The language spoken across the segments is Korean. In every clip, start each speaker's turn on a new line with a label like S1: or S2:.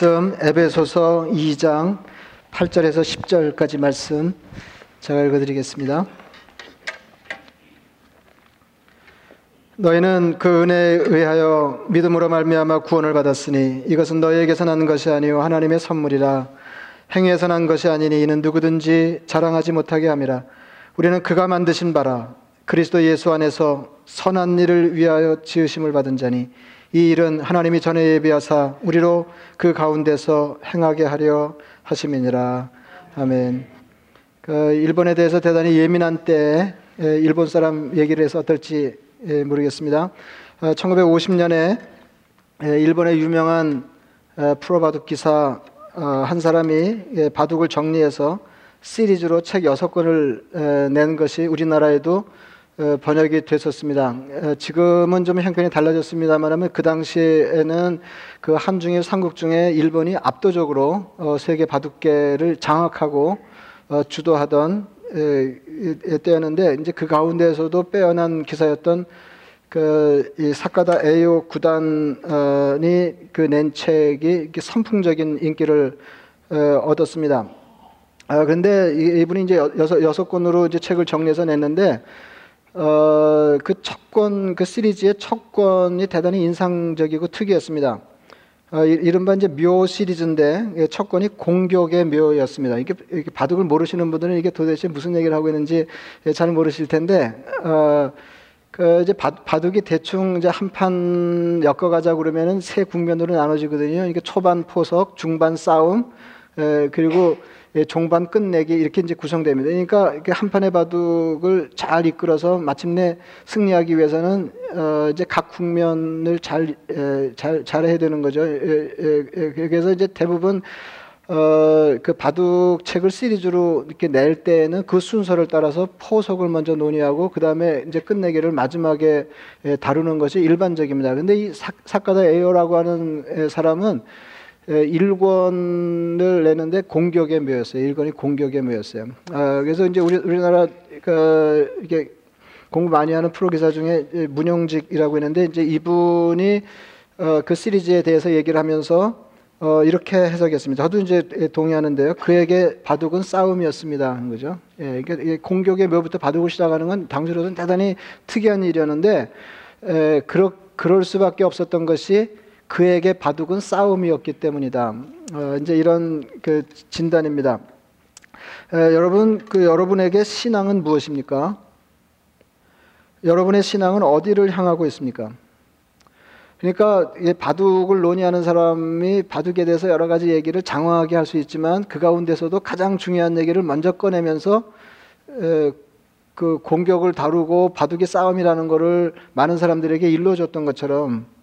S1: 말씀 에베소서 2장 8절에서 10절까지 말씀 제가 읽어드리겠습니다. 너희는 그 은혜에 의하여 믿음으로 말미암아 구원을 받았으니 이것은 너희에게서 난 것이 아니요 하나님의 선물이라. 행위에서 난 것이 아니니 이는 누구든지 자랑하지 못하게 함이라. 우리는 그가 만드신 바라. 그리스도 예수 안에서 선한 일을 위하여 지으심을 받은 자니 이 일은 하나님이 전에 예비하사 우리로 그 가운데서 행하게 하려 하심이니라. 아멘. 그 일본에 대해서 대단히 예민한 때 일본 사람 얘기를 해서 어떨지 모르겠습니다. 1950년에 어, 일본의 유명한 프로바둑 기사 어, 한 사람이 바둑을 정리해서 시리즈로 책 6권을 낸 것이 우리나라에도 어, 번역이 됐었습니다. 어, 지금은 좀 형편이 달라졌습니다만 그 당시에는 그 한중일 삼국 중에 일본이 압도적으로 어, 세계 바둑계를 장악하고 주도하던 때였는데 이제 그 가운데에서도 빼어난 기사였던 그이 사카다 에이오 구단이 그 낸 책이 선풍적인 인기를 얻었습니다. 아, 그런데 이분이 이제 여섯 권으로 이제 책을 정리해서 냈는데 어, 그 첫 권, 그 시리즈의 첫 권이 대단히 인상적이고 특이했습니다. 어, 이른바 이제 묘 시리즈인데 예, 첫 권이 공격의 묘였습니다. 이게, 이게 바둑을 모르시는 분들은 이게 도대체 무슨 얘기를 하고 있는지 예, 잘 모르실 텐데 어, 그 이제 바, 바둑이 대충 이제 한 판 엮어가자 그러면은 세 국면으로 나눠지거든요. 이게 초반 포석, 중반 싸움, 에, 예, 그리고 예, 종반 끝내기 이렇게 이제 구성됩니다. 그러니까 한 판의 바둑을 잘 이끌어서 마침내 승리하기 위해서는 어 이제 각 국면을 잘잘 잘해야 되는 거죠. 그래서 이제 대부분 어그 바둑 책을 시리즈로 이렇게 낼 때에는 그 순서를 따라서 포석을 먼저 논의하고 그 다음에 이제 끝내기를 마지막에 다루는 것이 일반적입니다. 근데 이 사카다 에어라고 하는 사람은 1권을 내는데 공격의 묘였어요. 1권이 공격의 묘였어요. 아, 그래서 이제 우리 우리나라 그 이게 공부 많이 하는 프로 기사 중에 문용직이라고 있는데 이제 이분이 어, 그 시리즈에 대해서 얘기를 하면서 어, 이렇게 해석했습니다. 저도 이제 동의하는데요. 그에게 바둑은 싸움이었습니다. 한 거죠. 예, 이게 공격의 묘부터 바둑을 시작하는 건 당시로는 대단히 특이한 일이었는데 에, 그러, 그럴 수밖에 없었던 것이 그에게 바둑은 싸움이었기 때문이다. 어, 이제 이런 그 진단입니다. 에, 여러분, 그 여러분에게 신앙은 무엇입니까? 여러분의 신앙은 어디를 향하고 있습니까? 그러니까 바둑을 논의하는 사람이 바둑에 대해서 여러 가지 얘기를 장황하게 할 수 있지만 그 가운데서도 가장 중요한 얘기를 먼저 꺼내면서 에, 그 공격을 다루고 바둑의 싸움이라는 것을 많은 사람들에게 일러줬던 것처럼 어,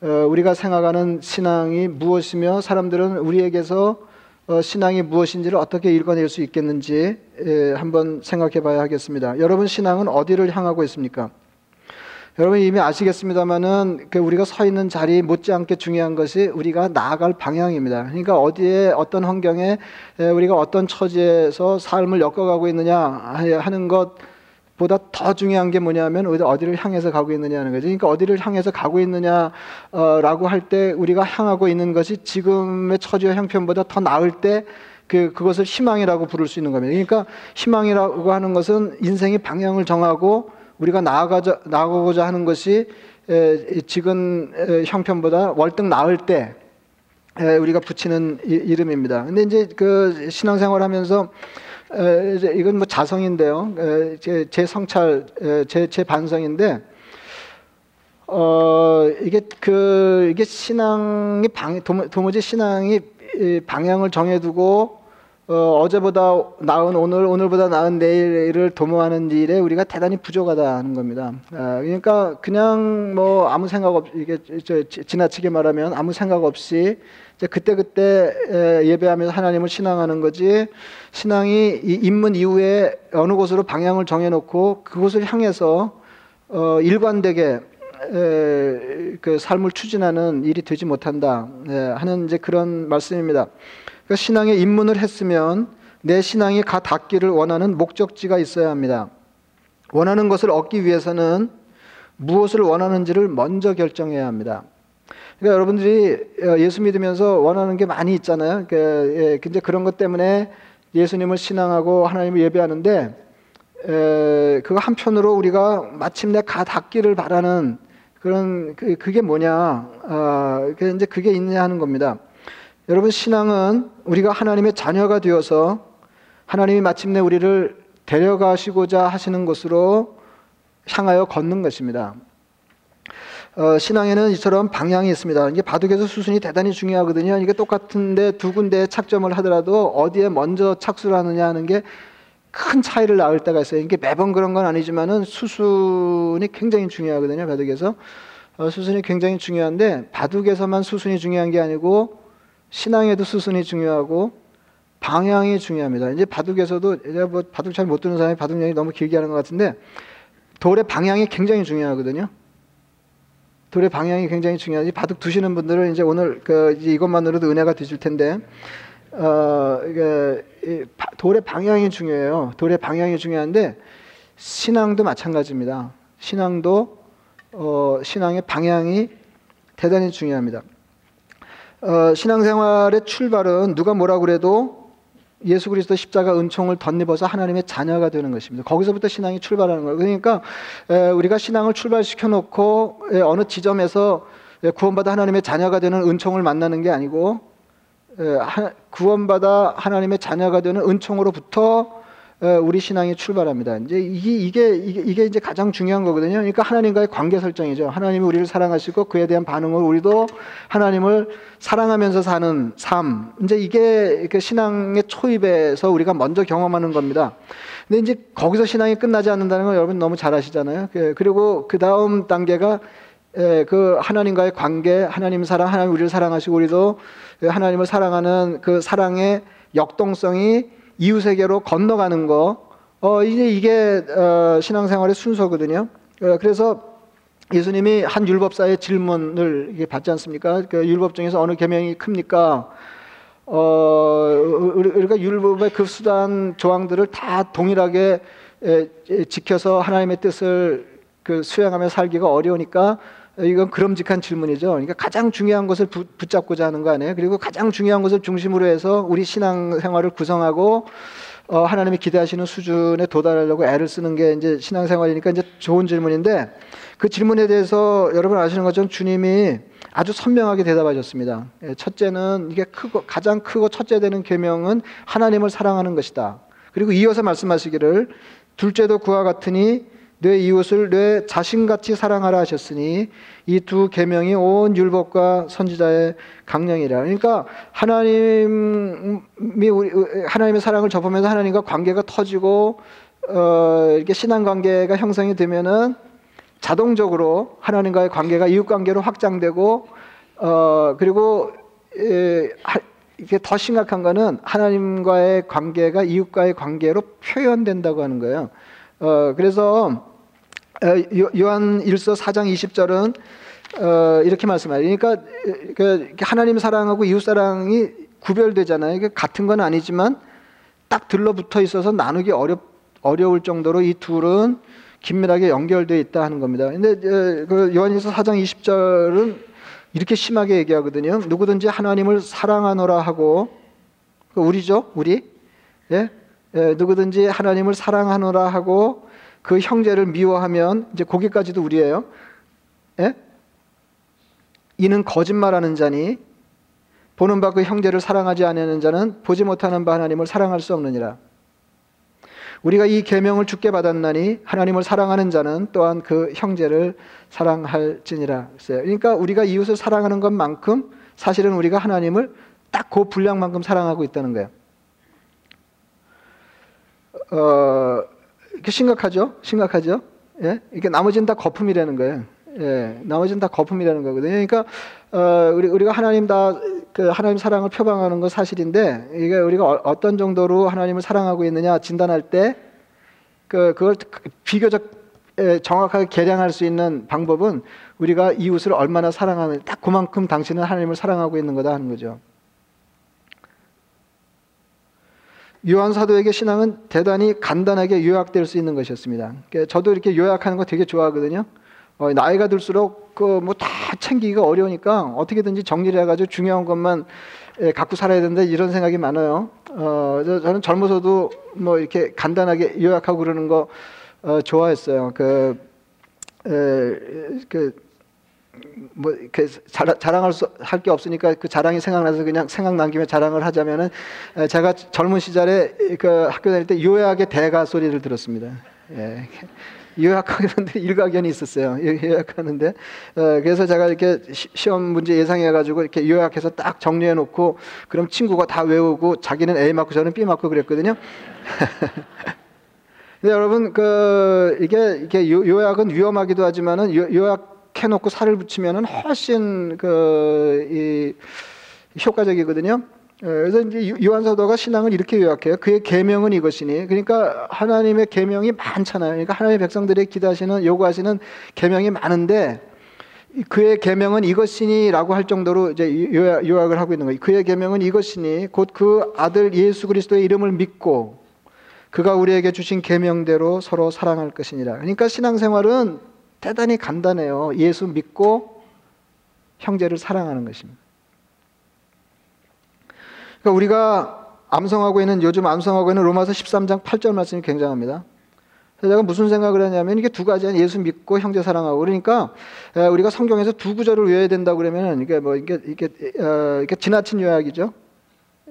S1: 우리가 생각하는 신앙이 무엇이며 사람들은 우리에게서 어, 신앙이 무엇인지를 어떻게 읽어낼 수 있겠는지 한번 생각해 봐야 하겠습니다. 여러분 신앙은 어디를 향하고 있습니까? 여러분 이미 아시겠습니다만은 그 우리가 서 있는 자리 못지않게 중요한 것이 우리가 나아갈 방향입니다. 그러니까 어디에 어떤 환경에 우리가 어떤 처지에서 삶을 엮어가고 있느냐 하는 것 보다 더 중요한 게 뭐냐면 어디를 향해서 가고 있느냐는 거죠. 그러니까 어디를 향해서 가고 있느냐라고 할 때 우리가 향하고 있는 것이 지금의 처지와 형편보다 더 나을 때 그, 그것을 희망이라고 부를 수 있는 겁니다. 그러니까 희망이라고 하는 것은 인생의 방향을 정하고 우리가 나아가자, 나아가고자 하는 것이 에, 지금 에, 형편보다 월등 나을 때 에, 우리가 붙이는 이, 이름입니다. 근데 이제 그 신앙생활 하면서 이건 뭐 자성인데요. 제, 제 성찰, 제, 제 반성인데, 어, 이게 그, 이게 신앙이 방, 도무지 신앙이 방향을 정해두고, 어, 어제보다 나은 오늘, 오늘보다 나은 내일을 도모하는 일에 우리가 대단히 부족하다는 겁니다. 아, 그러니까 그냥 뭐 아무 생각 없, 이게 지나치게 말하면 아무 생각 없이 그때 그때 예배하면서 하나님을 신앙하는 거지 신앙이 입문 이후에 어느 곳으로 방향을 정해놓고 그곳을 향해서 어, 일관되게 그 삶을 추진하는 일이 되지 못한다 하는 이제 그런 말씀입니다. 그러니까 신앙에 입문을 했으면 내 신앙이 가 닿기를 원하는 목적지가 있어야 합니다. 원하는 것을 얻기 위해서는 무엇을 원하는지를 먼저 결정해야 합니다. 그러니까 여러분들이 어, 예수 믿으면서 원하는 게 많이 있잖아요. 그, 예, 근데 그런 것 때문에 예수님을 신앙하고 하나님을 예배하는데 에, 그거 한편으로 우리가 마침내 가 닿기를 바라는 그런 그, 그게 뭐냐? 아, 그 이제 그게 있냐 하는 겁니다. 여러분 신앙은 우리가 하나님의 자녀가 되어서 하나님이 마침내 우리를 데려가시고자 하시는 곳으로 향하여 걷는 것입니다. 어, 신앙에는 이처럼 방향이 있습니다. 이게 바둑에서 수순이 대단히 중요하거든요. 이게 똑같은데 두 군데 착점을 하더라도 어디에 먼저 착수를 하느냐 하는 게 큰 차이를 낳을 때가 있어요. 이게 매번 그런 건 아니지만은 수순이 굉장히 중요하거든요. 바둑에서 어, 수순이 굉장히 중요한데 바둑에서만 수순이 중요한 게 아니고 신앙에도 수순이 중요하고 방향이 중요합니다. 이제 바둑에서도 이제 뭐 바둑 잘 못 두는 사람이 바둑 얘기 너무 길게 하는 것 같은데 돌의 방향이 굉장히 중요하거든요. 돌의 방향이 굉장히 중요하지. 바둑 두시는 분들은 이제 오늘 그 이것만으로도 은혜가 되실 텐데, 어, 이게 돌의 방향이 중요해요. 돌의 방향이 중요한데 신앙도 마찬가지입니다. 신앙도 어, 신앙의 방향이 대단히 중요합니다. 어, 신앙생활의 출발은 누가 뭐라 그래도 예수 그리스도 십자가 은총을 덧입어서 하나님의 자녀가 되는 것입니다. 거기서부터 신앙이 출발하는 거예요. 그러니까 에, 우리가 신앙을 출발시켜 놓고 에, 어느 지점에서 에, 구원받아 하나님의 자녀가 되는 은총을 만나는 게 아니고 하, 구원받아 하나님의 자녀가 되는 은총으로부터 우리 신앙이 출발합니다. 이제 이게, 이게, 이게, 이제 가장 중요한 거거든요. 그러니까 하나님과의 관계 설정이죠. 하나님이 우리를 사랑하시고 그에 대한 반응을 우리도 하나님을 사랑하면서 사는 삶. 이제 이게 그 신앙의 초입에서 우리가 먼저 경험하는 겁니다. 근데 이제 거기서 신앙이 끝나지 않는다는 걸 여러분 너무 잘 아시잖아요. 그, 그리고 그 다음 단계가 그 하나님과의 관계, 하나님 사랑, 하나님 우리를 사랑하시고 우리도 하나님을 사랑하는 그 사랑의 역동성이 이웃에게로 건너가는 거, 어, 이제 이게 어, 신앙생활의 순서거든요. 어, 그래서 예수님이 한 율법사의 질문을 받지 않습니까? 그 율법 중에서 어느 계명이 큽니까? 어, 우리가 율법의 그 수단 조항들을 다 동일하게 에, 지켜서 하나님의 뜻을 그 수행하며 살기가 어려우니까 이건 그럼직한 질문이죠. 그러니까 가장 중요한 것을 부, 붙잡고자 하는 거 아니에요. 그리고 가장 중요한 것을 중심으로 해서 우리 신앙 생활을 구성하고 어, 하나님이 기대하시는 수준에 도달하려고 애를 쓰는 게 이제 신앙생활이니까 이제 좋은 질문인데 그 질문에 대해서 여러분 아시는 것처럼 주님이 아주 선명하게 대답하셨습니다. 예, 첫째는 이게 크고 가장 크고 첫째 되는 계명은 하나님을 사랑하는 것이다. 그리고 이어서 말씀하시기를 둘째도 그와 같으니 내 이웃을 내 자신같이 사랑하라 하셨으니 이 두 계명이 온 율법과 선지자의 강령이라. 그러니까 하나님이 우리 하나님의 사랑을 접하면서 하나님과 관계가 터지고 어, 이렇게 신앙 관계가 형성이 되면은 자동적으로 하나님과의 관계가 이웃 관계로 확장되고 어, 그리고 에, 이게 더 심각한 거는 하나님과의 관계가 이웃과의 관계로 표현된다고 하는 거예요. 어, 그래서 어, 요한 1서 4장 20절은 어, 이렇게 말씀해요. 그러니까 그 하나님 사랑하고 이웃 사랑이 구별되잖아요. 이게 같은 건 아니지만 딱 들러붙어 있어서 나누기 어렵 어려울 정도로 이 둘은 긴밀하게 연결되어 있다 하는 겁니다. 근데 어, 그 요한일서 4장 20절은 이렇게 심하게 얘기하거든요. 누구든지 하나님을 사랑하노라 하고 그 우리죠, 우리. 예? 예, 누구든지 하나님을 사랑하노라 하고 그 형제를 미워하면 이제 거기까지도 우리예요. 예? 이는 거짓말하는 자니 보는 바 그 형제를 사랑하지 않는 자는 보지 못하는 바 하나님을 사랑할 수 없느니라. 우리가 이 계명을 주께 받았나니 하나님을 사랑하는 자는 또한 그 형제를 사랑할지니라. 그러니까 우리가 이웃을 사랑하는 것만큼 사실은 우리가 하나님을 딱 그 분량만큼 사랑하고 있다는 거예요. 어, 이게 심각하죠? 심각하죠? 예? 이게 나머지는 다 거품이라는 거예요. 예, 나머지는 다 거품이라는 거거든요. 그러니까 어, 우리 우리가 하나님 다 그 하나님 사랑을 표방하는 건 사실인데 이게 우리가 어, 떤 정도로 하나님을 사랑하고 있느냐 진단할 때 그 그걸 비교적 예, 정확하게 계량할 수 있는 방법은 우리가 이웃을 얼마나 사랑하는 딱 그만큼 당신은 하나님을 사랑하고 있는 거다 하는 거죠. 요한 사도에게 신앙은 대단히 간단하게 요약될 수 있는 것이었습니다. 저도 이렇게 요약하는 거 되게 좋아하거든요. 어, 나이가 들수록 그 뭐 다 챙기기가 어려우니까 어떻게든지 정리를 해가지고 중요한 것만 예, 갖고 살아야 된다 이런 생각이 많아요. 어, 저 는 젊어서도 뭐 이렇게 간단하게 요약하고 그러는 거 어, 좋아했어요. 그, 에, 그, 뭐, 이렇게 자랑 할 수, 할 게 없으니까 그 자랑이 생각나서 그냥 생각난 김에 자랑을 하자면은 제가 젊은 시절에 그 학교 다닐 때 요약의 대가 소리를 들었습니다. 예. 요약하는데 일가견이 있었어요. 요약하는데 어, 그래서 제가 이렇게 시험 문제 예상해 가지고 이렇게 요약해서 딱 정리해 놓고 그럼 친구가 다 외우고 자기는 A 맞고 저는 B 맞고 그랬거든요. 근데 여러분 그 이게 이게 요약은 위험하기도 하지만은 요약 해 놓고 살을 붙이면은 훨씬 그 이 효과적이거든요. 예, 그래서 이제 요한 사도가 신앙을 이렇게 요약해요. 그의 계명은 이것이니. 그러니까 하나님의 계명이 많잖아요. 그러니까 하나님의 백성들이 기도하시는 요구하시는 계명이 많은데 그의 계명은 이것이니라고 할 정도로 이제 요약을 하고 있는 거예요. 그의 계명은 이것이니 곧 그 아들 예수 그리스도의 이름을 믿고 그가 우리에게 주신 계명대로 서로 사랑할 것이니라. 그러니까 신앙생활은 대단히 간단해요. 예수 믿고 형제를 사랑하는 것입니다. 그러니까 우리가 암송하고 있는 요즘 암송하고 있는 로마서 13장 8절 말씀이 굉장합니다. 제가 무슨 생각을 하냐면 이게 두 가지야. 예수 믿고 형제 사랑하고 그러니까 우리가 성경에서 두 구절을 외워야 된다 그러면은 이게 뭐 이게 이게 어, 이게 지나친 요약이죠.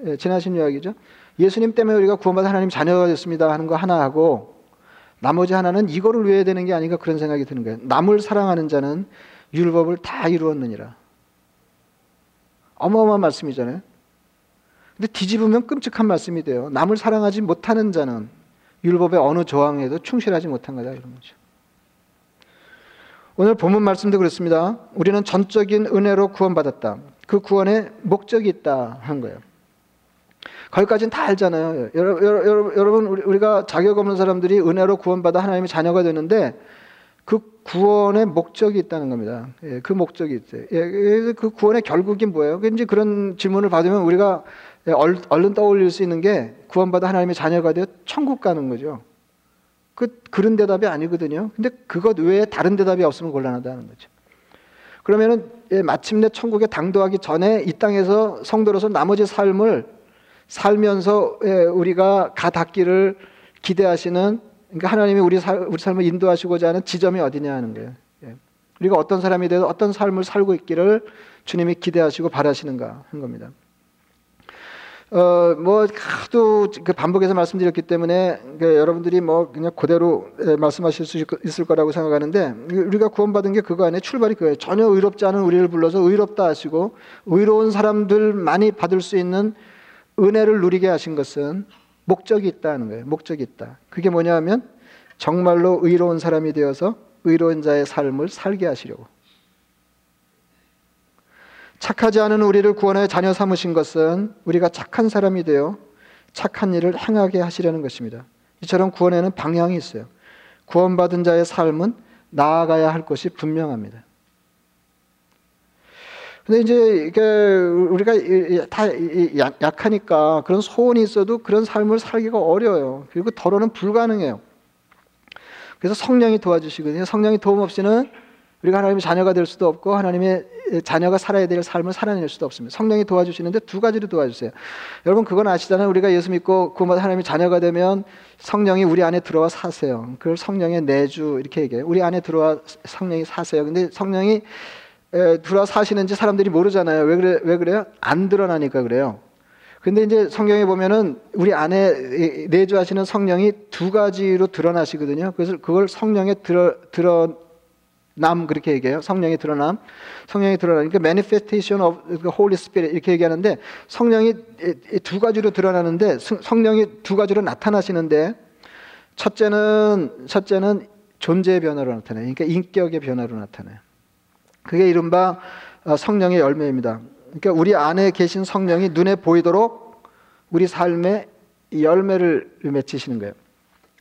S1: 예, 지나친 요약이죠. 예수님 때문에 우리가 구원받은 하나님 자녀가 됐습니다 하는 거 하나 하고 나머지 하나는 이거를 외워야 되는 게 아닌가 그런 생각이 드는 거예요. 남을 사랑하는 자는 율법을 다 이루었느니라. 어마어마한 말씀이잖아요. 근데 뒤집으면 끔찍한 말씀이 돼요. 남을 사랑하지 못하는 자는 율법의 어느 조항에도 충실하지 못한 거다 이런 거죠. 오늘 본문 말씀도 그렇습니다. 우리는 전적인 은혜로 구원받았다. 그 구원에 목적이 있다 한 거예요. 거기까지는 다 알잖아요. 여러분, 우리가 자격 없는 사람들이 은혜로 구원받아 하나님의 자녀가 되는데 그 구원의 목적이 있다는 겁니다. 예, 그 목적이 있어요. 예, 그 구원의 결국이 뭐예요? 이제 그런 질문을 받으면 우리가 예, 얼른 떠올릴 수 있는 게 구원받아 하나님의 자녀가 되어 천국 가는 거죠. 그 그런 대답이 아니거든요. 근데 그것 외에 다른 대답이 없으면 곤란하다는 거죠. 그러면은 예, 마침내 천국에 당도하기 전에 이 땅에서 성도로서 나머지 삶을 살면서 예, 우리가 가 닿기를 기대하시는 그러니까 하나님이 우리, 살, 우리 삶을 인도하시고자 하는 지점이 어디냐 하는 거예요. 예. 우리가 어떤 사람이 되어 어떤 삶을 살고 있기를 주님이 기대하시고 바라시는가 한 겁니다. 어, 뭐, 하도 그 반복해서 말씀드렸기 때문에 그 여러분들이 뭐 그냥 그대로 예, 말씀하실 수 있을 거라고 생각하는데 우리가 구원받은 게 그거 아니에요. 출발이 그거예요. 전혀 의롭지 않은 우리를 불러서 의롭다 하시고 의로운 사람들만이 받을 수 있는 은혜를 누리게 하신 것은 목적이 있다는 거예요. 목적이 있다. 그게 뭐냐 하면 정말로 의로운 사람이 되어서 의로운 자의 삶을 살게 하시려고. 착하지 않은 우리를 구원하여 자녀 삼으신 것은 우리가 착한 사람이 되어 착한 일을 행하게 하시려는 것입니다. 이처럼 구원에는 방향이 있어요. 구원받은 자의 삶은 나아가야 할 것이 분명합니다. 근데 이제 이게 우리가 다 약하니까 그런 소원이 있어도 그런 삶을 살기가 어려워요. 그리고 더러는 불가능해요. 그래서 성령이 도와주시거든요. 성령이 도움 없이는 우리가 하나님의 자녀가 될 수도 없고 하나님의 자녀가 살아야 될 삶을 살아낼 수도 없습니다. 성령이 도와주시는데 두 가지로 도와주세요. 여러분 그건 아시잖아요. 우리가 예수 믿고 구원받은 하나님의 자녀가 되면 성령이 우리 안에 들어와 사세요. 그걸 성령의 내주 이렇게 얘기해요. 우리 안에 들어와 성령이 사세요. 근데 성령이 들어와 사시는지 사람들이 모르잖아요. 왜 그래 왜 그래요? 안 드러나니까 그래요. 근데 이제 성경에 보면은 우리 안에 내주하시는 성령이 두 가지로 드러나시거든요. 그래서 그걸 성령에 드러 드러 남 그렇게 얘기해요. 성령이 드러남. 성령이 드러나니까 manifestation of the Holy Spirit 이렇게 얘기하는데 성령이 두 가지로 드러나는데 성령이 두 가지로 나타나시는데 첫째는 첫째는 존재의 변화로 나타나요. 그러니까 인격의 변화로 나타나요. 그게 이른바 어, 성령의 열매입니다. 그러니까 우리 안에 계신 성령이 눈에 보이도록 우리 삶에 열매를 맺히시는 거예요.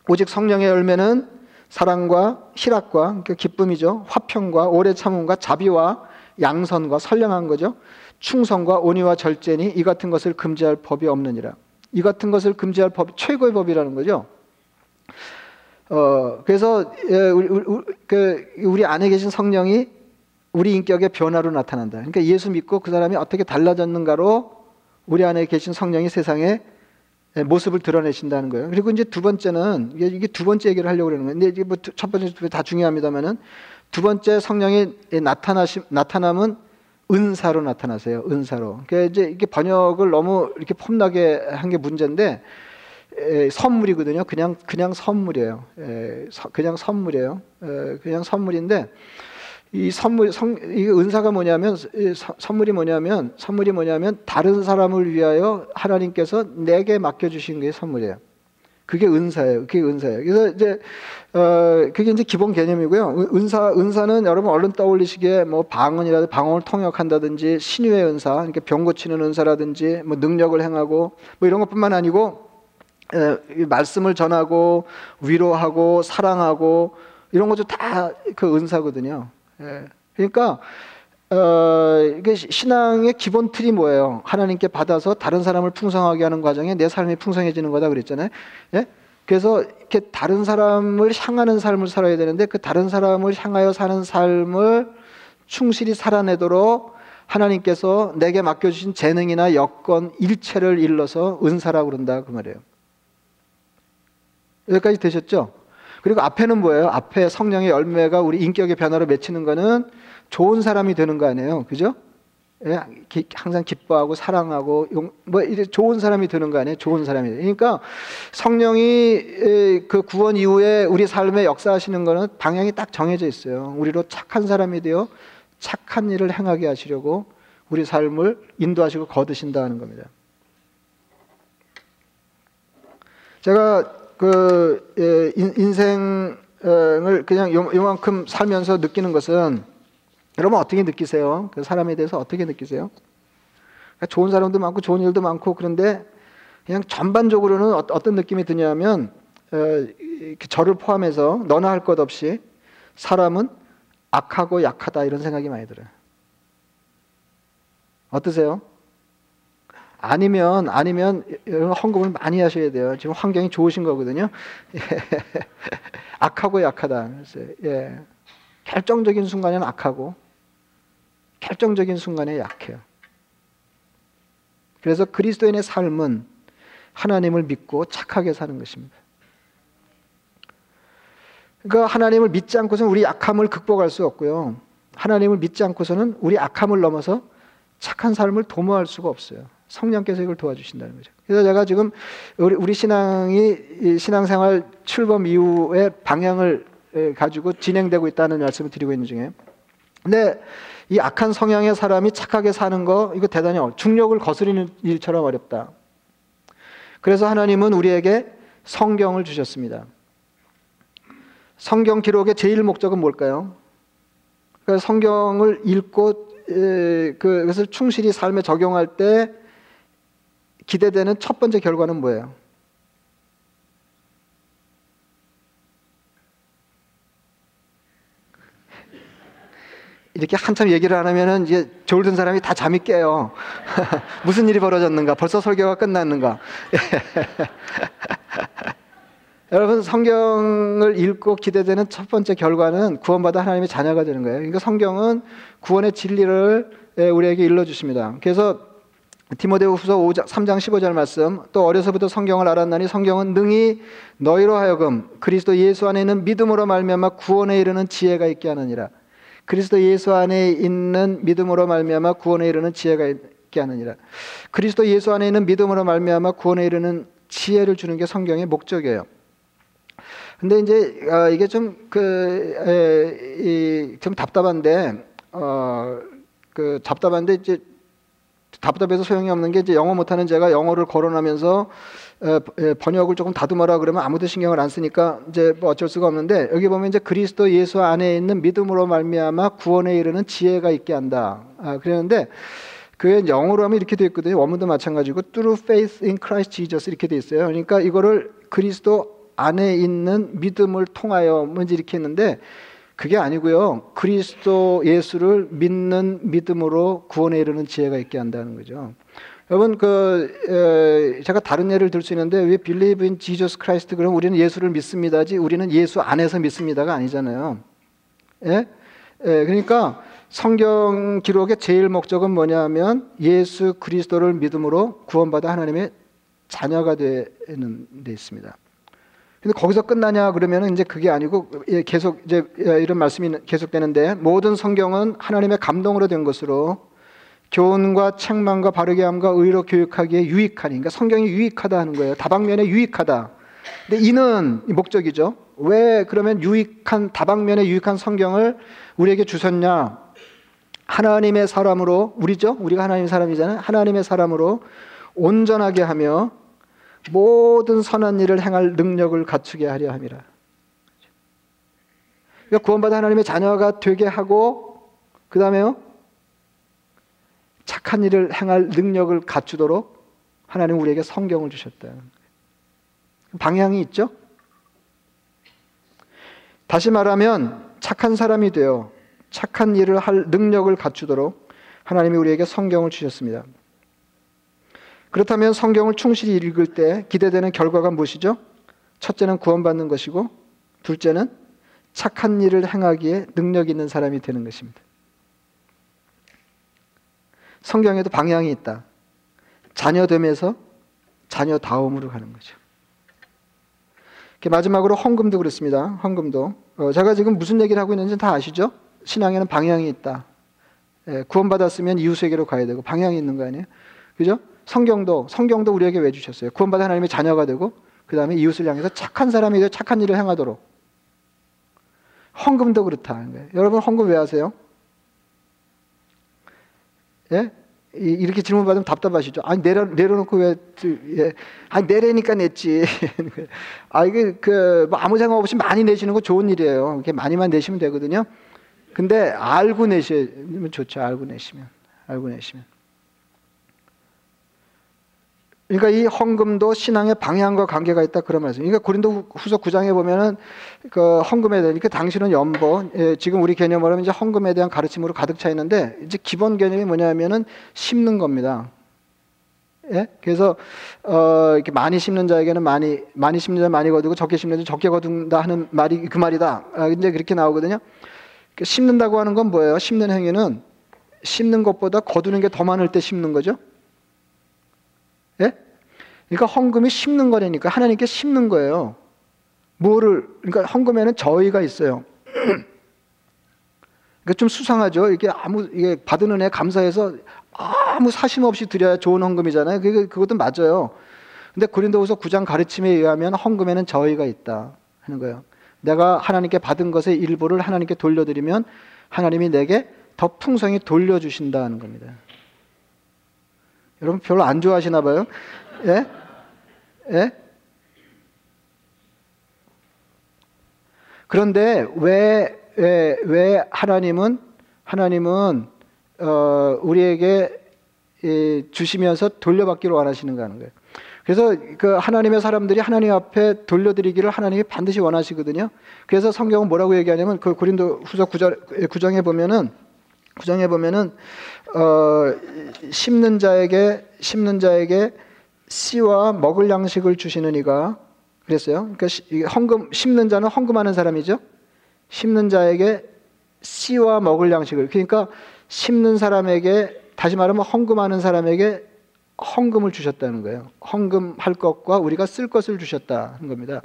S1: 오직 성령의 열매는 사랑과 희락과 그러니까 기쁨이죠. 화평과 오래 참음과 자비와 양선과 선량한 거죠. 충성과 온유와 절제니 이 같은 것을 금지할 법이 없느니라. 이 같은 것을 금지할 법 최고의 법이라는 거죠. 어, 그래서 예, 우리, 우리, 그 우리 안에 계신 성령이 우리 인격의 변화로 나타난다. 그러니까 예수 믿고 그 사람이 어떻게 달라졌는가로 우리 안에 계신 성령이 세상에 예, 모습을 드러내신다는 거예요. 그리고 이제 두 번째는 이게, 두 번째 얘기를 하려고 그러는 거예요. 근데 이게 뭐 첫 번째 다 중요합니다만은 두 번째 성령이 나타나시 나타남은 은사로 나타나세요. 은사로. 그러니까 이제 이게 번역을 너무 이렇게 폼나게 한 게 문제인데 에, 선물이거든요. 그냥 그냥 선물이에요. 에, 서, 그냥 선물이에요. 에, 그냥 선물인데 이 선물 성, 이 은사가 뭐냐면 선물이 뭐냐면 선물이 뭐냐면 다른 사람을 위하여 하나님께서 내게 맡겨 주신 게 선물이에요. 그게 은사예요. 그게 은사예요. 그래서 이제 어 그게 이제 기본 개념이고요. 은사 은사는 여러분 얼른 떠올리시기에 뭐 방언이라든지 방언을 통역한다든지 신유의 은사, 그러니까 병 고치는 은사라든지 뭐 능력을 행하고 뭐 이런 것뿐만 아니고 에, 말씀을 전하고 위로하고 사랑하고 이런 것도 다 그 은사거든요. 예. 그러니까 어, 이게 신앙의 기본 틀이 뭐예요? 하나님께 받아서 다른 사람을 풍성하게 하는 과정에 내 삶이 풍성해지는 거다 그랬잖아요. 예? 그래서 이렇게 다른 사람을 향하는 삶을 살아야 되는데 그 다른 사람을 향하여 사는 삶을 충실히 살아내도록 하나님께서 내게 맡겨주신 재능이나 여건 일체를 일러서 은사라고 그런다 그 말이에요. 여기까지 되셨죠? 그리고 앞에는 뭐예요? 앞에 성령의 열매가 우리 인격의 변화로 맺히는 거는 좋은 사람이 되는 거 아니에요? 그죠? 예, 항상 기뻐하고 사랑하고 용, 뭐 이제 좋은 사람이 되는 거 아니에요? 좋은 사람이. 그러니까 성령이 그 구원 이후에 우리 삶에 역사하시는 거는 방향이 딱 정해져 있어요. 우리로 착한 사람이 되어 착한 일을 행하게 하시려고 우리 삶을 인도하시고 거두신다는 겁니다. 제가 그 예, 인생을 그냥 요만큼 살면서 느끼는 것은 여러분 어떻게 느끼세요? 그 사람에 대해서 어떻게 느끼세요? 그러니까 좋은 사람도 많고 좋은 일도 많고 그런데 그냥 전반적으로는 어, 어떤 느낌이 드냐면 어, 저를 포함해서 너나 할 것 없이 사람은 악하고 약하다 이런 생각이 많이 들어요. 어떠세요? 아니면 아니면 여러분 헌금을 많이 하셔야 돼요. 지금 환경이 좋으신 거거든요. 악하고 약하다. 예. 결정적인 순간에는 악하고 결정적인 순간에 약해요. 그래서 그리스도인의 삶은 하나님을 믿고 착하게 사는 것입니다. 그러니까 하나님을 믿지 않고서는 우리 약함을 극복할 수 없고요. 하나님을 믿지 않고서는 우리 악함을 넘어서 착한 삶을 도모할 수가 없어요. 성령께서 이걸 도와주신다는 거죠. 그래서 제가 지금 우리, 우리 신앙이 신앙생활 출범 이후에 방향을 가지고 진행되고 있다는 말씀을 드리고 있는 중에. 근데 이 악한 성향의 사람이 착하게 사는 거 이거 대단히 어려 중력을 거스리는 일처럼 어렵다. 그래서 하나님은 우리에게 성경을 주셨습니다. 성경 기록의 제일 목적은 뭘까요? 그러니까 성경을 읽고 그것을 충실히 삶에 적용할 때 기대되는 첫 번째 결과는 뭐예요? 이렇게 한참 얘기를 안 하면은 이제 졸든 사람이 다 잠이 깨요. 무슨 일이 벌어졌는가? 벌써 설교가 끝났는가? 여러분 성경을 읽고 기대되는 첫 번째 결과는 구원받아 하나님의 자녀가 되는 거예요. 그러니까 성경은 구원의 진리를 우리에게 일러 주십니다. 그래서 디모데후서 3장 15절 말씀 또 어려서부터 성경을 알았나니 성경은 능히 너희로 하여금 그리스도 예수 안에 있는 믿음으로 말미암아 구원에 이르는 지혜가 있게 하느니라. 그리스도 예수 안에 있는 믿음으로 말미암아 구원에 이르는 지혜가 있게 하느니라. 그리스도 예수 안에 있는 믿음으로 말미암아 구원에 이르는 지혜를 주는 게 성경의 목적이에요. 근데 이제 어, 이게 좀그좀 그, 답답한데 어그 답답한데 이제 답답해서 소용이 없는 게 이제 영어 못하는 제가 영어를 거론하면서 번역을 조금 다듬어라 그러면 아무도 신경을 안 쓰니까 이제 뭐 어쩔 수가 없는데 여기 보면 이제 그리스도 예수 안에 있는 믿음으로 말미암아 구원에 이르는 지혜가 있게 한다. 아, 그랬는데 그게 영어로 하면 이렇게 되어 있거든요. 원문도 마찬가지고 through faith in Christ Jesus 이렇게 되어 있어요. 그러니까 이거를 그리스도 안에 있는 믿음을 통하여 뭔지 이렇게 했는데 그게 아니고요. 그리스도 예수를 믿는 믿음으로 구원에 이르는 지혜가 있게 한다는 거죠. 여러분 그 에, 제가 다른 예를 들 수 있는데 왜 believe in Jesus Christ 그럼 우리는 예수를 믿습니다지 우리는 예수 안에서 믿습니다가 아니잖아요. 예? 예 그러니까 성경 기록의 제일 목적은 뭐냐면 예수 그리스도를 믿음으로 구원받아 하나님의 자녀가 되는 데 있습니다. 근데 거기서 끝나냐 그러면은 이제 그게 아니고 예, 계속 이제 예, 이런 말씀이 계속되는데 모든 성경은 하나님의 감동으로 된 것으로 교훈과 책망과 바르게 함과 의로 교육하기에 유익하니 그러니까 성경이 유익하다 하는 거예요. 다방면에 유익하다. 근데 이는 목적이죠. 왜 그러면 유익한 다방면에 유익한 성경을 우리에게 주셨냐? 하나님의 사람으로 우리죠. 우리가 하나님의 사람이잖아요. 하나님의 사람으로 온전하게 하며 모든 선한 일을 행할 능력을 갖추게 하려 함이라. 그러니까 구원받은 하나님의 자녀가 되게 하고 그 다음에요 착한 일을 행할 능력을 갖추도록 하나님 우리에게 성경을 주셨다. 방향이 있죠? 다시 말하면 착한 사람이 되어 착한 일을 할 능력을 갖추도록 하나님이 우리에게 성경을 주셨습니다. 그렇다면 성경을 충실히 읽을 때 기대되는 결과가 무엇이죠? 첫째는 구원받는 것이고 둘째는 착한 일을 행하기에 능력 있는 사람이 되는 것입니다. 성경에도 방향이 있다. 자녀됨에서 자녀다움으로 가는 거죠. 마지막으로 헌금도 그렇습니다. 헌금도. 어, 제가 지금 무슨 얘기를 하고 있는지 다 아시죠? 신앙에는 방향이 있다. 예, 구원받았으면 이웃에게로 가야 되고 방향이 있는 거 아니에요? 그죠? 성경도 성경도 우리에게 왜 주셨어요? 구원받은 하나님의 자녀가 되고 그 다음에 이웃을 향해서 착한 사람이 되어 착한 일을 행하도록 헌금도 그렇다 거예요. 여러분 헌금 왜 하세요? 예? 이렇게 질문 받으면 답답하시죠? 아니 내려 내려놓고 왜? 예. 아니 내래니까 냈지. 아 이게 그뭐 아무 생각 없이 많이 내시는 거 좋은 일이에요. 이렇게 많이만 내시면 되거든요. 근데 알고 내시면 좋죠. 알고 내시면 알고 내시면. 그러니까 이 헌금도 신앙의 방향과 관계가 있다 그런 말씀. 그러니까 고린도 후서 9장에 보면은 그 헌금에 대한 그 당신은 연보 예, 지금 우리 개념으로 하면 이제 헌금에 대한 가르침으로 가득 차 있는데 이제 기본 개념이 뭐냐면은 심는 겁니다. 예? 그래서 어 이렇게 많이 심는 자에게는 많이 많이 심는 자 많이 거두고 적게 심는 자 적게 거둔다 하는 말이 그 말이다. 아, 이제 그렇게 나오거든요. 그 심는다고 하는 건 뭐예요? 심는 행위는 심는 것보다 거두는 게 더 많을 때 심는 거죠. 예? 그러니까 헌금이 심는 거라니까 하나님께 심는 거예요. 뭐를 그러니까 헌금에는 저희가 있어요. 그러니까 좀 수상하죠. 이게 아무 이게 받은 은혜 감사해서 아무 사심 없이 드려야 좋은 헌금이잖아요. 그게 그것도 맞아요. 근데 고린도후서 9장 가르침에 의하면 헌금에는 저희가 있다 하는 거예요. 내가 하나님께 받은 것의 일부를 하나님께 돌려드리면 하나님이 내게 더 풍성히 돌려주신다는 겁니다. 여러분 별로 안 좋아하시나 봐요. 예? 예? 그런데 왜, 왜, 왜 하나님은, 하나님은, 어, 우리에게 주시면서 돌려받기를 원하시는가 하는 거예요. 그래서 그 하나님의 사람들이 하나님 앞에 돌려드리기를 하나님이 반드시 원하시거든요. 그래서 성경은 뭐라고 얘기하냐면 그 고린도 후서 9장, 9장에 보면은 구장에 보면은 어, 심는 자에게 심는 자에게 씨와 먹을 양식을 주시는 이가 그랬어요. 그러니까 헌금 심는 자는 헌금하는 사람이죠. 심는 자에게 씨와 먹을 양식을 그러니까 심는 사람에게 다시 말하면 헌금하는 사람에게 헌금을 주셨다는 거예요. 헌금할 것과 우리가 쓸 것을 주셨다는 겁니다.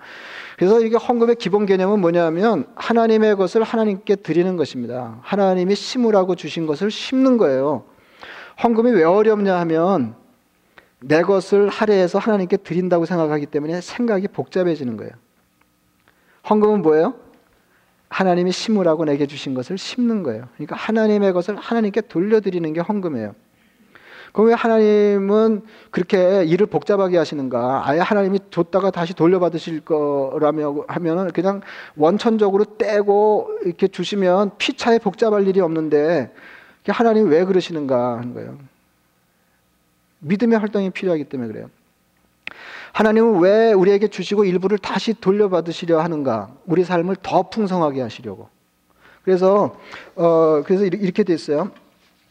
S1: 그래서 이게 헌금의 기본 개념은 뭐냐면 하나님의 것을 하나님께 드리는 것입니다. 하나님이 심으라고 주신 것을 심는 거예요. 헌금이 왜 어렵냐 하면 내 것을 할애해서 하나님께 드린다고 생각하기 때문에 생각이 복잡해지는 거예요. 헌금은 뭐예요? 하나님이 심으라고 내게 주신 것을 심는 거예요. 그러니까 하나님의 것을 하나님께 돌려드리는 게 헌금이에요. 그럼 왜 하나님은 그렇게 일을 복잡하게 하시는가? 아예 하나님이 줬다가 다시 돌려받으실 거라며 하면은 그냥 원천적으로 떼고 이렇게 주시면 피차에 복잡할 일이 없는데 하나님 왜 그러시는가 하는 거예요. 믿음의 활동이 필요하기 때문에 그래요. 하나님은 왜 우리에게 주시고 일부를 다시 돌려받으시려 하는가? 우리 삶을 더 풍성하게 하시려고. 그래서 어 그래서 이렇게 됐어요.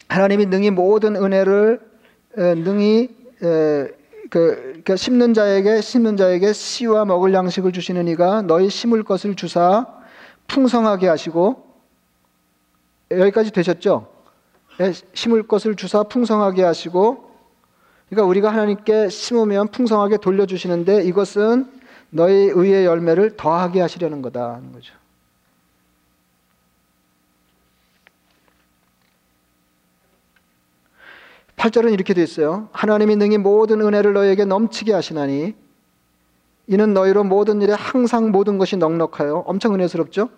S1: 하나님이 능히 모든 은혜를 능히 에, 그, 그 심는 자에게 심는 자에게 씨와 먹을 양식을 주시는 이가 너희 심을 것을 주사 풍성하게 하시고 여기까지 되셨죠? 예, 심을 것을 주사 풍성하게 하시고 그러니까 우리가 하나님께 심으면 풍성하게 돌려주시는데 이것은 너희 의의 열매를 더하게 하시려는 거다 하는 거죠. 8절은 이렇게 되어 있어요. 하나님이 능히 모든 은혜를 너희에게 넘치게 하시나니 이는 너희로 모든 일에 항상 모든 것이 넉넉하여 엄청 은혜스럽죠?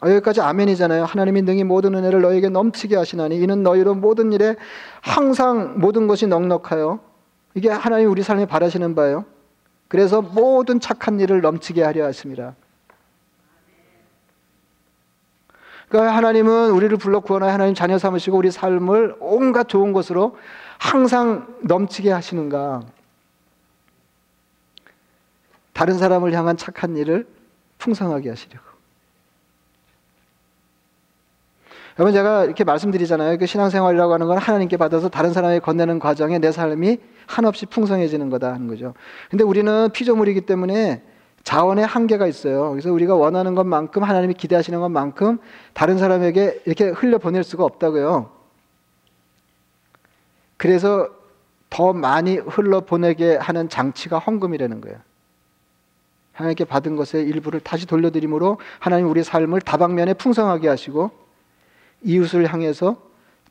S1: 아, 여기까지 아멘이잖아요. 하나님이 능히 모든 은혜를 너희에게 넘치게 하시나니 이는 너희로 모든 일에 항상 모든 것이 넉넉하여 이게 하나님 우리 삶에 바라시는 바예요. 그래서 모든 착한 일을 넘치게 하려 하십니다. 그러니까 하나님은 우리를 불러 구원하여 하나님 자녀 삼으시고 우리 삶을 온갖 좋은 것으로 항상 넘치게 하시는가? 다른 사람을 향한 착한 일을 풍성하게 하시려고. 여러분 제가 이렇게 말씀드리잖아요. 그 신앙생활이라고 하는 건 하나님께 받아서 다른 사람에게 건네는 과정에 내 삶이 한없이 풍성해지는 거다 하는 거죠. 근데 우리는 피조물이기 때문에 자원의 한계가 있어요. 그래서 우리가 원하는 것만큼 하나님이 기대하시는 것만큼 다른 사람에게 이렇게 흘려 보낼 수가 없다고요. 그래서 더 많이 흘러 보내게 하는 장치가 헌금이라는 거예요. 하나님께 받은 것의 일부를 다시 돌려드림으로 하나님 우리 삶을 다방면에 풍성하게 하시고 이웃을 향해서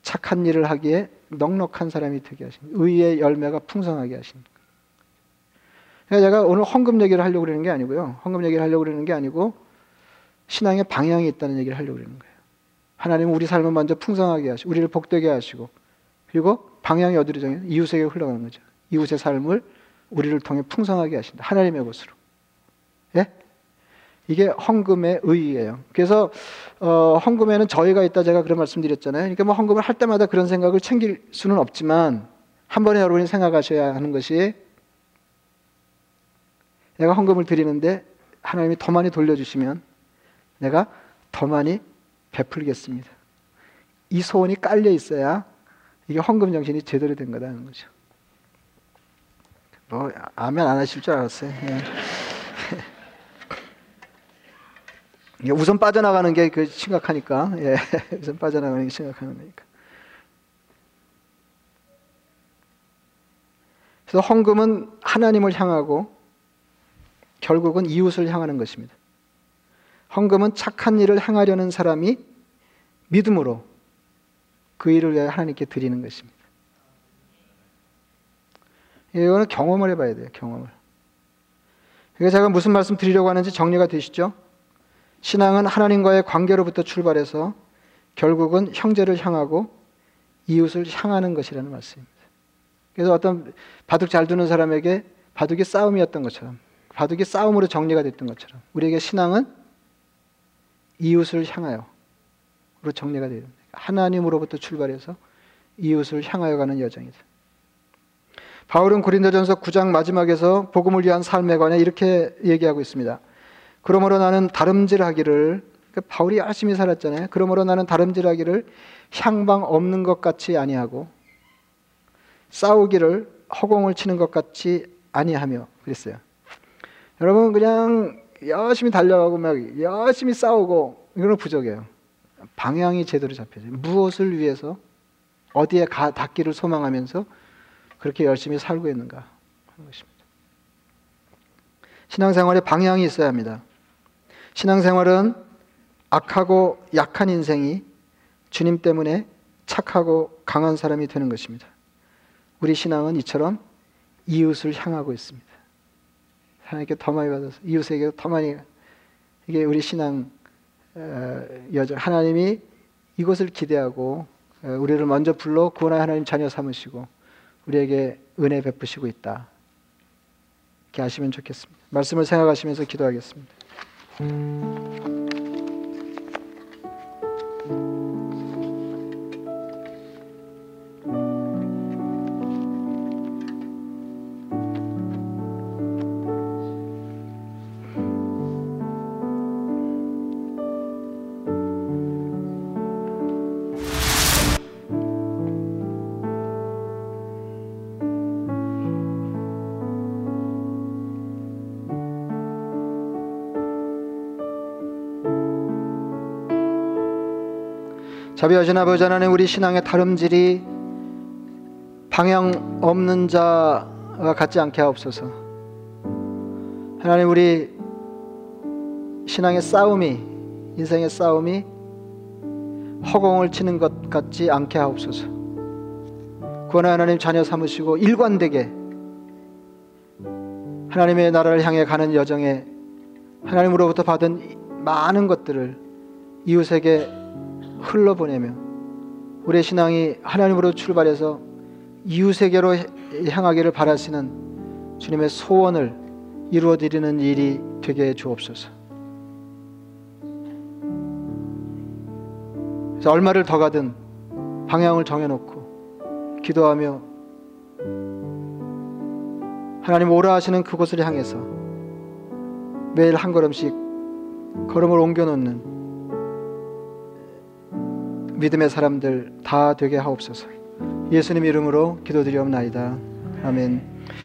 S1: 착한 일을 하기에 넉넉한 사람이 되게 하신 의의 열매가 풍성하게 하신 제가 오늘 헌금 얘기를 하려고 그러는 게 아니고요. 헌금 얘기를 하려고 그러는 게 아니고 신앙의 방향이 있다는 얘기를 하려고 그러는 거예요. 하나님은 우리 삶을 먼저 풍성하게 하시고 우리를 복되게 하시고 그리고 방향이 어디로 정해 이웃에게 흘러가는 거죠. 이웃의 삶을 우리를 통해 풍성하게 하신다. 하나님의 것으로. 예? 이게 헌금의 의의예요. 그래서 어, 헌금에는 저희가 있다 제가 그런 말씀드렸잖아요. 그러니까 뭐 헌금을 할 때마다 그런 생각을 챙길 수는 없지만 한 번에 여러분이 생각하셔야 하는 것이 내가 헌금을 드리는데 하나님이 더 많이 돌려주시면 내가 더 많이 베풀겠습니다. 이 소원이 깔려 있어야 이게 헌금 정신이 제대로 된 거다는 거죠. 뭐 아멘 안 하실 줄 알았어요. 예. 우선 빠져나가는 게 그 심각하니까 예. 우선 빠져나가는 게 심각한 거니까. 그래서 헌금은 하나님을 향하고 결국은 이웃을 향하는 것입니다. 헌금은 착한 일을 행하려는 사람이 믿음으로 그 일을 위해 하나님께 드리는 것입니다. 이거는 경험을 해봐야 돼요, 경험을. 그래서 제가 무슨 말씀 드리려고 하는지 정리가 되시죠? 신앙은 하나님과의 관계로부터 출발해서 결국은 형제를 향하고 이웃을 향하는 것이라는 말씀입니다. 그래서 어떤 바둑 잘 두는 사람에게 바둑이 싸움이었던 것처럼 바둑이 싸움으로 정리가 됐던 것처럼 우리에게 신앙은 이웃을 향하여로 정리가 되는 하나님으로부터 출발해서 이웃을 향하여 가는 여정이다. 바울은 고린도전서 9장 마지막에서 복음을 위한 삶에 관해 이렇게 얘기하고 있습니다. 그러므로 나는 다름질하기를 그러니까 바울이 열심히 살았잖아요. 그러므로 나는 다름질하기를 향방 없는 것 같이 아니하고 싸우기를 허공을 치는 것 같이 아니하며 그랬어요. 여러분 그냥 열심히 달려가고 막 열심히 싸우고 이거는 부족해요. 방향이 제대로 잡혀져. 무엇을 위해서 어디에 가, 닿기를 소망하면서 그렇게 열심히 살고 있는가 하는 것입니다. 신앙생활에 방향이 있어야 합니다. 신앙생활은 악하고 약한 인생이 주님 때문에 착하고 강한 사람이 되는 것입니다. 우리 신앙은 이처럼 이웃을 향하고 있습니다. 하나님께 더 많이 받아서 이웃에게 더 많이 이게 우리 신앙 어, 여정 하나님이 이것을 기대하고 어, 우리를 먼저 불러 구원의 하나님 자녀 삼으시고 우리에게 은혜 베푸시고 있다. 이렇게 아시면 좋겠습니다. 말씀을 생각하시면서 기도하겠습니다. 자비하신 아버지 하나님 우리 신앙의 다름질이 방향 없는 자와 같지 않게 하옵소서. 하나님 우리 신앙의 싸움이 인생의 싸움이 허공을 치는 것 같지 않게 하옵소서. 구원의 하나님 자녀 삼으시고 일관되게 하나님의 나라를 향해 가는 여정에 하나님으로부터 받은 많은 것들을 이웃에게 흘러보내며 우리의 신앙이 하나님으로 출발해서 이웃에게로 향하기를 바라시는 주님의 소원을 이루어 드리는 일이 되게 주옵소서. 그래서 얼마를 더 가든 방향을 정해놓고 기도하며 하나님 오라 하시는 그곳을 향해서 매일 한 걸음씩 걸음을 옮겨놓는 믿음의 사람들 다 되게 하옵소서. 예수님 이름으로 기도드리옵나이다. 아멘.